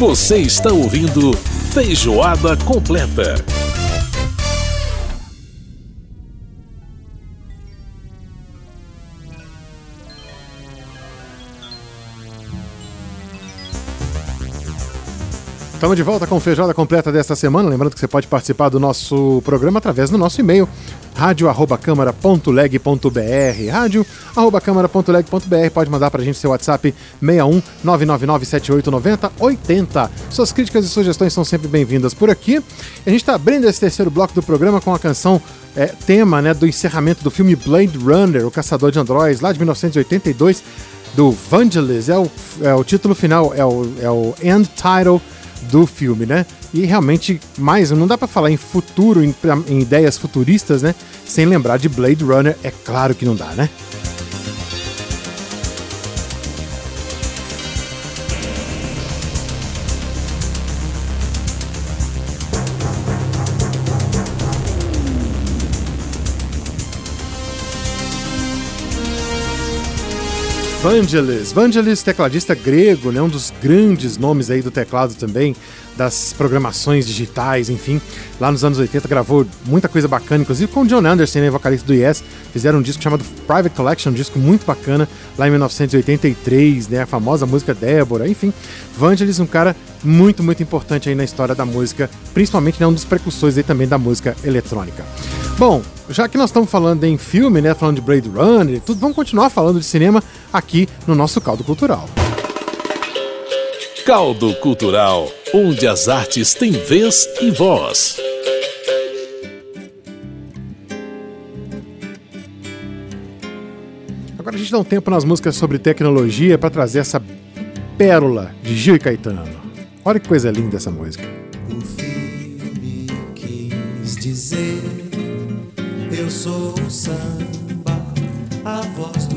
Você está ouvindo Feijoada Completa. Estamos de volta com feijoada completa desta semana. Lembrando que você pode participar do nosso programa através do nosso e-mail radio@câmara.leg.br. radio@câmara.leg.br. Pode mandar para a gente seu WhatsApp 61 999 80. Suas críticas e sugestões são sempre bem-vindas por aqui. A gente está abrindo esse terceiro bloco do programa com a canção é, tema né, do encerramento do filme Blade Runner, o Caçador de Androids, lá de 1982, do Vangelis. É o, é o título final, é o, é o end title do filme, né? E realmente, mais, não dá para falar em futuro, em, em ideias futuristas, né? Sem lembrar de Blade Runner, é claro que não dá, né? Vangelis. Vangelis, tecladista grego, né? Um dos grandes nomes aí do teclado também, das programações digitais, enfim. Lá nos anos 80 gravou muita coisa bacana, inclusive com o John Anderson, né, vocalista do Yes. Fizeram um disco chamado Private Collection, um disco muito bacana, lá em 1983, né? A famosa música Débora, enfim. Vangelis, um cara muito, muito importante aí na história da música, principalmente né, um dos precursores aí também da música eletrônica. Bom, já que nós estamos falando em filme, né, falando de Blade Runner e tudo, vamos continuar falando de cinema aqui no nosso Caldo Cultural. Caldo Cultural, onde as artes têm vez e voz. Agora a gente dá um tempo nas músicas sobre tecnologia para trazer essa pérola de Gil e Caetano. Olha que coisa linda essa música. Sou o samba, a voz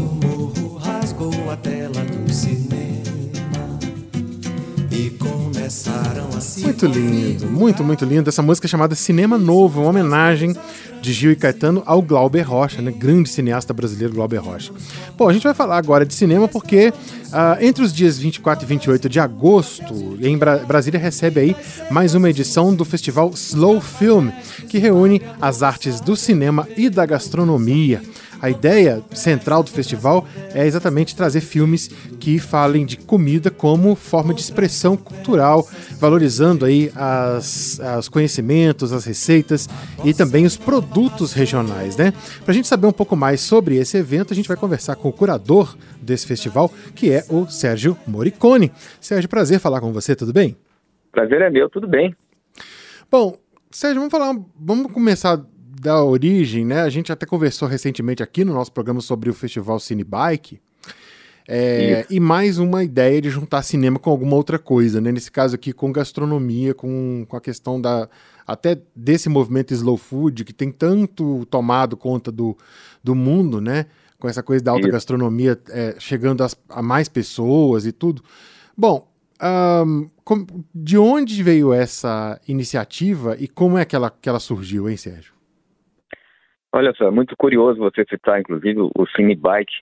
Muito lindo, muito, muito lindo. Essa música é chamada Cinema Novo, uma homenagem de Gil e Caetano ao Glauber Rocha, né? grande cineasta brasileiro Glauber Rocha. Bom, a gente vai falar agora de cinema porque uh, entre os dias 24 e 28 de agosto, em Bra Brasília recebe aí mais uma edição do festival Slow Film, que reúne as artes do cinema e da gastronomia. A ideia central do festival é exatamente trazer filmes que falem de comida como forma de expressão cultural, valorizando aí as, os conhecimentos, as receitas e também os produtos regionais, né? Para a gente saber um pouco mais sobre esse evento, a gente vai conversar com o curador desse festival, que é o Sérgio Moricone. Sérgio, prazer falar com você, tudo bem? Prazer é meu, tudo bem. Bom, Sérgio, vamos falar, vamos começar da origem, né? A gente até conversou recentemente aqui no nosso programa sobre o festival Cine Bike. É, e mais uma ideia de juntar cinema com alguma outra coisa, né? Nesse caso aqui, com gastronomia, com, com a questão da até desse movimento slow food que tem tanto tomado conta do, do mundo, né? Com essa coisa da alta Isso. gastronomia é, chegando às, a mais pessoas e tudo. Bom, um, com, de onde veio essa iniciativa e como é que ela, que ela surgiu, hein, Sérgio? Olha só, muito curioso você citar, inclusive, o Cine Bike,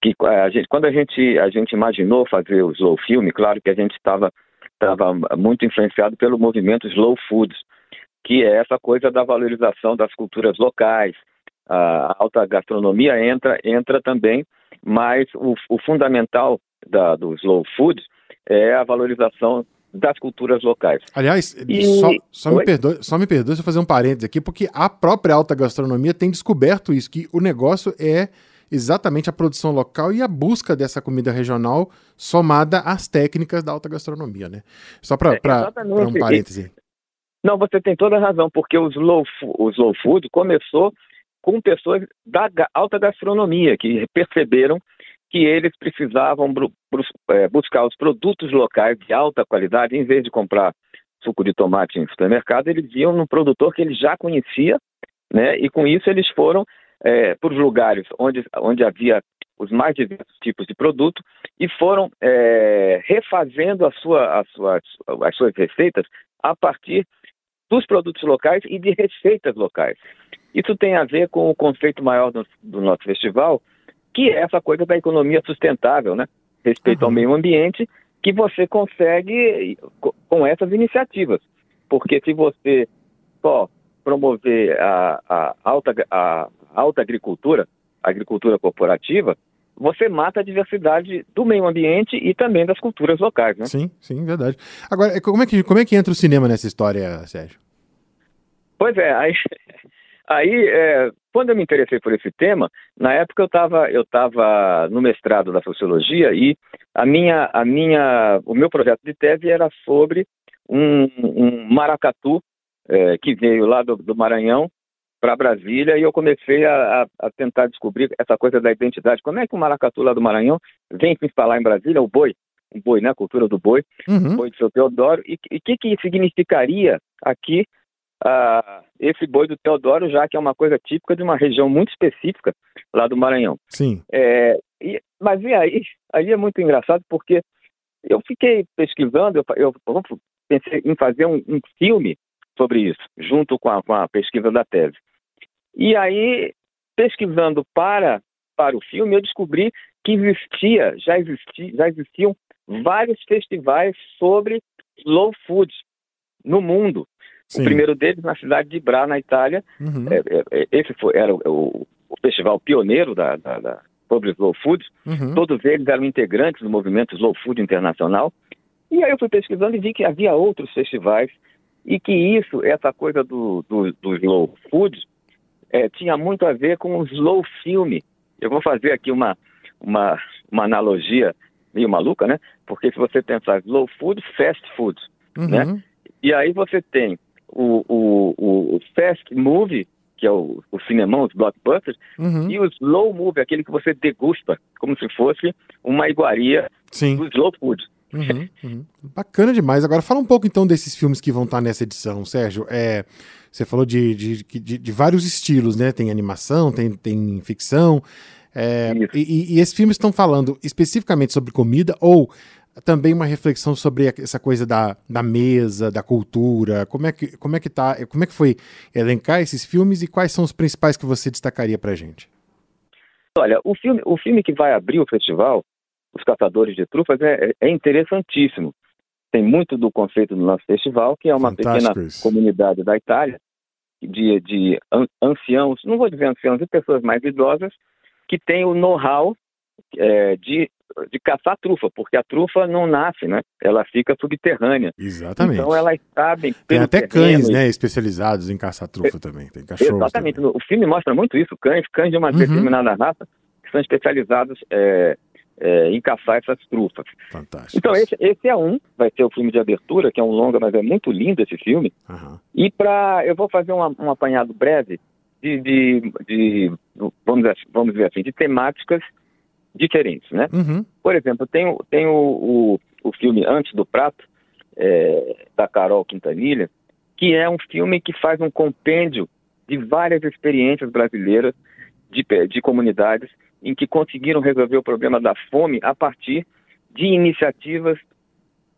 que a gente, quando a gente, a gente imaginou fazer o Slow Film, claro que a gente estava estava muito influenciado pelo movimento Slow Foods, que é essa coisa da valorização das culturas locais. A alta gastronomia entra, entra também, mas o, o fundamental da, do Slow Food é a valorização das culturas locais. Aliás, e... só, só, me perdoe, só me perdoe se eu fazer um parênteses aqui, porque a própria alta gastronomia tem descoberto isso, que o negócio é exatamente a produção local e a busca dessa comida regional somada às técnicas da alta gastronomia, né? Só para é, um parêntese. Não, você tem toda a razão, porque slow, o slow food começou com pessoas da alta gastronomia que perceberam que eles precisavam é, buscar os produtos locais de alta qualidade, em vez de comprar suco de tomate em supermercado, eles iam no produtor que eles já conhecia, né? E com isso eles foram é, para os lugares onde, onde havia os mais diversos tipos de produto e foram é, refazendo a sua, a sua, as suas receitas a partir dos produtos locais e de receitas locais. Isso tem a ver com o conceito maior do, do nosso festival, que é essa coisa da economia sustentável, né? Respeito uhum. ao meio ambiente, que você consegue com essas iniciativas. Porque se você só promover a, a, alta, a alta agricultura, a agricultura corporativa, você mata a diversidade do meio ambiente e também das culturas locais, né? Sim, sim, verdade. Agora, como é que, como é que entra o cinema nessa história, Sérgio? Pois é, aí, aí é, quando eu me interessei por esse tema, na época eu estava eu tava no mestrado da sociologia e a minha, a minha, o meu projeto de tese era sobre um, um maracatu é, que veio lá do, do Maranhão para Brasília e eu comecei a, a, tentar descobrir essa coisa da identidade. Como é que o maracatu lá do Maranhão vem se instalar em Brasília, o boi, o boi, né, a cultura do boi, uhum. boi de seu Teodoro, e o que, que significaria aqui uh, esse boi do Teodoro, já que é uma coisa típica de uma região muito específica lá do Maranhão. Sim. É, e, mas e aí, aí é muito engraçado porque eu fiquei pesquisando, eu, eu pensei em fazer um, um filme sobre isso, junto com a, com a pesquisa da tese. E aí, pesquisando para, para o filme, eu descobri que existia, já, existia, já existiam vários festivais sobre slow food no mundo. Sim. O primeiro deles na cidade de Bra, na Itália. Uhum. É, é, é esse foi, era o, o, festival pioneiro da, da, da sobre slow food. Uhum. Todos eles eram integrantes do movimento Slow Food Internacional. E aí eu fui pesquisando e vi que havia outros festivais e que isso, essa coisa do, do, do slow food, é, tinha muito a ver com o slow filme. Eu vou fazer aqui uma, uma, uma analogia meio maluca, né? Porque se você pensar slow food, fast food, uhum. né? E aí você tem o, o, o fast movie, que é o, o cinemão, os blockbusters, uhum. e o slow movie, aquele que você degusta, como se fosse uma iguaria Sim. do slow food. Uhum, uhum. Bacana demais. Agora fala um pouco então desses filmes que vão estar nessa edição, Sérgio. É, você falou de, de, de, de vários estilos, né? Tem animação, tem, tem ficção. É, e, e, esses filmes estão falando especificamente sobre comida ou também uma reflexão sobre essa coisa da, da mesa, da cultura. Como é que como é que tá? Como é que foi elencar esses filmes e quais são os principais que você destacaria para gente? Olha, o filme o filme que vai abrir o festival os caçadores de trufas é, é interessantíssimo. Tem muito do conceito do nosso festival, que é uma pequena comunidade da Itália, de, de anciãos, não vou dizer anciãos, de pessoas mais idosas, que tem o know-how é, de, de caçar trufa, porque a trufa não nasce, né? Ela fica subterrânea. Exatamente. Então elas sabem. Tem até cães, né, especializados em caçar trufa é, também. Tem cachorros. Exatamente. Também. O filme mostra muito isso, cães, cães de uma uhum. determinada raça que são especializados é, é, em caçar essas trufas. Fantástico. Então esse, esse, é um, vai ser o filme de abertura, que é um longa, mas é muito lindo esse filme. Uhum. E para eu vou fazer um, um apanhado breve de, de, de, vamos, vamos dizer assim, de temáticas diferentes, né? Uhum. Por exemplo, tem, tem o, o, o, filme Antes do Prato, é, da Carol Quintanilha, que é um filme que faz um compêndio de várias experiências brasileiras de, de comunidades em que conseguiram resolver o problema da fome a partir de iniciativas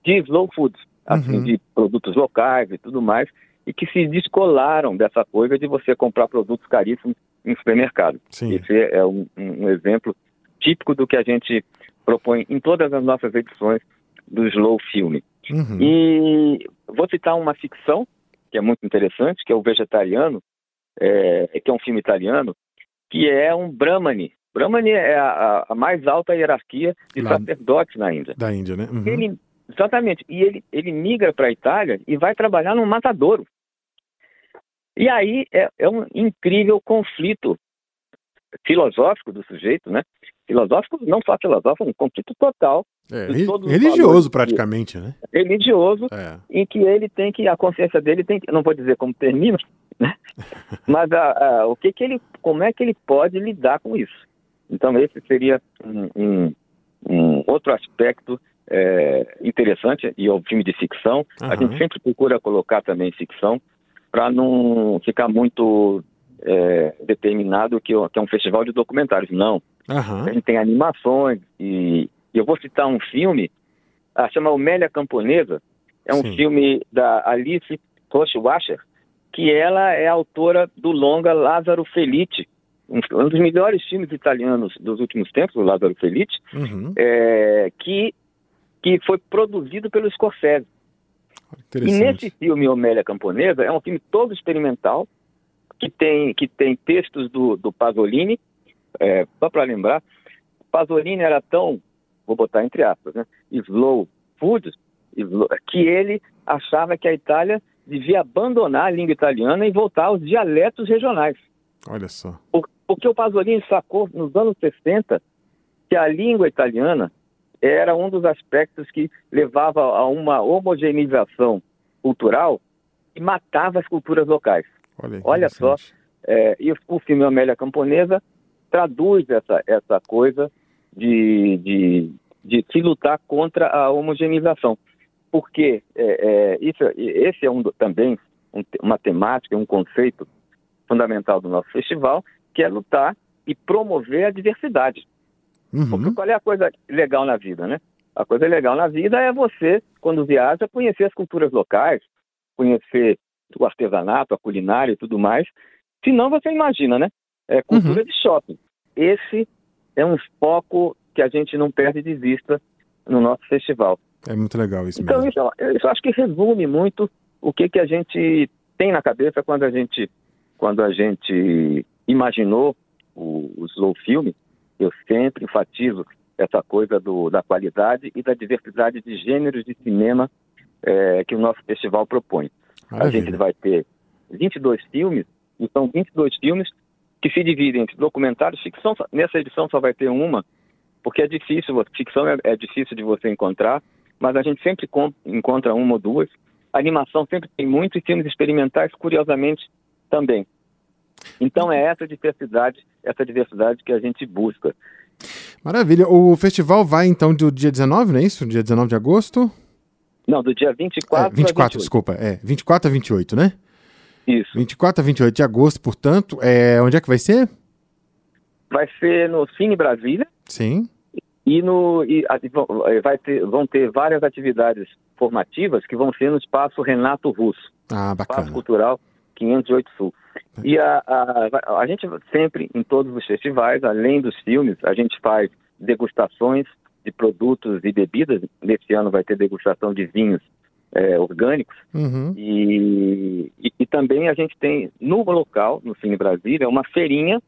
de slow food, assim, uhum. de produtos locais e tudo mais, e que se descolaram dessa coisa de você comprar produtos caríssimos em supermercado. Sim. Esse é um, um, exemplo típico do que a gente propõe em todas as nossas edições do Slow Filme. Uhum. E vou citar uma ficção que é muito interessante, que é o Vegetariano, é, que é um filme italiano, que é um Brahmani, Brahmani é a, a mais alta hierarquia de Lá, sacerdotes na Índia. Da Índia, né? Uhum. Ele, exatamente. E ele, ele migra para a Itália e vai trabalhar no matadouro. E aí é, é um incrível conflito filosófico do sujeito, né? Filosófico, não só filosófico, um conflito total. É, religioso praticamente, né? Religioso, é. em que ele tem que, a consciência dele tem que, não vou dizer como termina, né? Mas a, a, o que que ele, como é que ele pode lidar com isso? Então, esse seria um, um, um outro aspecto é, interessante, e é o filme de ficção. Uhum. A gente sempre procura colocar também ficção, para não ficar muito é, determinado que, que, é um festival de documentários. Não. Uhum. A gente tem animações, e, e, eu vou citar um filme, a ah, chama Omélia Camponesa, é um Sim. filme da Alice Rochwasher, que ela é autora do longa Lázaro Felice, um, dos melhores filmes italianos dos últimos tempos, o Lázaro Felice, uhum. é, que, que foi produzido pelo Scorsese. E nesse filme Omélia Camponesa é um filme todo experimental que tem que tem textos do, do Pasolini. É, só para lembrar, Pasolini era tão, vou botar entre aspas, né, slow food, slow, que ele achava que a Itália devia abandonar a língua italiana e voltar aos dialetos regionais. Olha só. Porque o Pasolini sacou nos anos 60 que a língua italiana era um dos aspectos que levava a uma homogeneização cultural e matava as culturas locais. Olha, Olha só, é, e o filme Amélia Camponesa traduz essa, essa coisa de, de, de se lutar contra a homogeneização. Porque é, é, isso, esse é um, também um, uma temática, um conceito fundamental do nosso festival, que é lutar e promover a diversidade. Uhum. Porque qual é a coisa legal na vida, né? A coisa legal na vida é você, quando viaja, conhecer as culturas locais, conhecer o artesanato, a culinária e tudo mais. Senão você imagina, né? É cultura uhum. de shopping. Esse é um foco que a gente não perde de vista no nosso festival. É muito legal isso então, mesmo. Então, isso, isso acho que resume muito o que, que a gente tem na cabeça quando a gente, quando a gente imaginou o, o slow film. Eu sempre enfatizo essa coisa do, da qualidade e da diversidade de gêneros de cinema é, que o nosso festival propõe. Maravilha. A gente vai ter 22 filmes, e são 22 filmes que se dividem entre documentários, ficção. Nessa edição só vai ter uma, porque é difícil, ficção é, é difícil de você encontrar, mas a gente sempre encontra uma ou duas. A animação sempre tem muito e filmes experimentais, curiosamente, também. Então é essa diversidade, essa diversidade que a gente busca. Maravilha. O festival vai então do dia 19, não é isso? Dia 19 de agosto? Não, do dia 24 é, 24, desculpa. É, 24 a 28, né? Isso. 24 a 28 de agosto, portanto. É, onde é que vai ser? Vai ser no Cine Brasília. Sim. E, no, e vai ter, vão ter várias atividades formativas que vão ser no espaço Renato Russo. Ah, bacana. Espaço Cultural 508 Sul. E a, a, a gente sempre, em todos os festivais, além dos filmes, a gente faz degustações de produtos e bebidas. Nesse ano vai ter degustação de vinhos é, orgânicos. Uhum. E, e, e, também a gente tem no local, no Cine Brasília, uma feirinha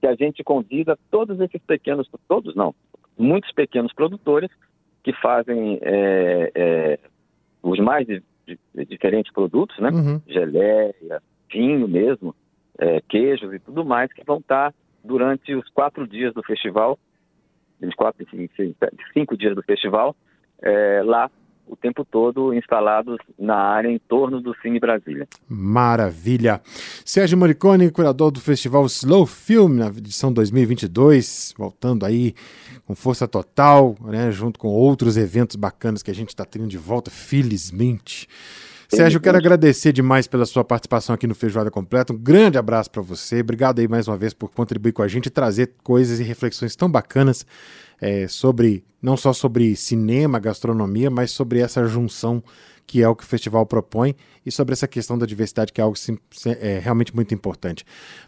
que a gente convida todos esses pequenos, todos não, muitos pequenos produtores que fazem é, é, os mais de, de, diferentes produtos, né? Uhum. Geleia, vinho mesmo, é, queijos e tudo mais, que vão estar durante os quatro dias do festival, 24, cinco dias do festival, é, lá o tempo todo instalados na área em torno do Cine Brasília. Maravilha! Sérgio Moricone, curador do Festival Slow Film, na edição 2022, voltando aí com força total, né, junto com outros eventos bacanas que a gente está tendo de volta, felizmente. Sérgio, quero agradecer demais pela sua participação aqui no Feijoada Completa. Um grande abraço para você. Obrigado aí mais uma vez por contribuir com a gente e trazer coisas e reflexões tão bacanas é, sobre, não só sobre cinema, gastronomia, mas sobre essa junção que é o que o festival propõe e sobre essa questão da diversidade, que é algo sim, é, realmente muito importante.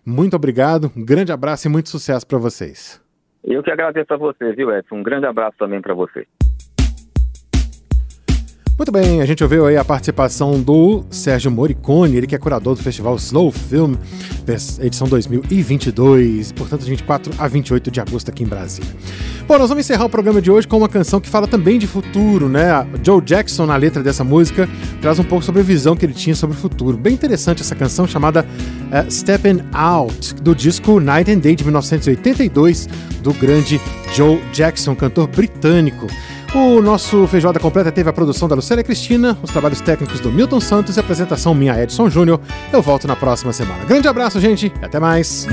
Muito obrigado, um grande abraço e muito sucesso para vocês. Eu que agradeço a você, viu, Edson? Um grande abraço também para você. Muito bem, a gente ouviu aí a participação do Sérgio Moricone, ele que é curador do festival Slow Film, edição 2022, portanto, de 24 a 28 de agosto aqui em Brasília. Bom, nós vamos encerrar o programa de hoje com uma canção que fala também de futuro, né? Joe Jackson, na letra dessa música, traz um pouco sobre a visão que ele tinha sobre o futuro. Bem interessante essa canção chamada uh, Stepping Out, do disco Night and Day de 1982, do grande Joe Jackson, cantor britânico. O nosso Feijoada Completa teve a produção da Lucélia Cristina, os trabalhos técnicos do Milton Santos e a apresentação minha, Edson Júnior. Eu volto na próxima semana. Grande abraço, gente, e até mais.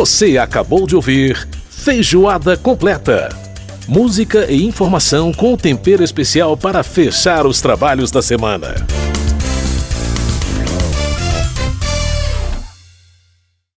Você acabou de ouvir Feijoada Completa. Música e informação com tempero especial para fechar os trabalhos da semana.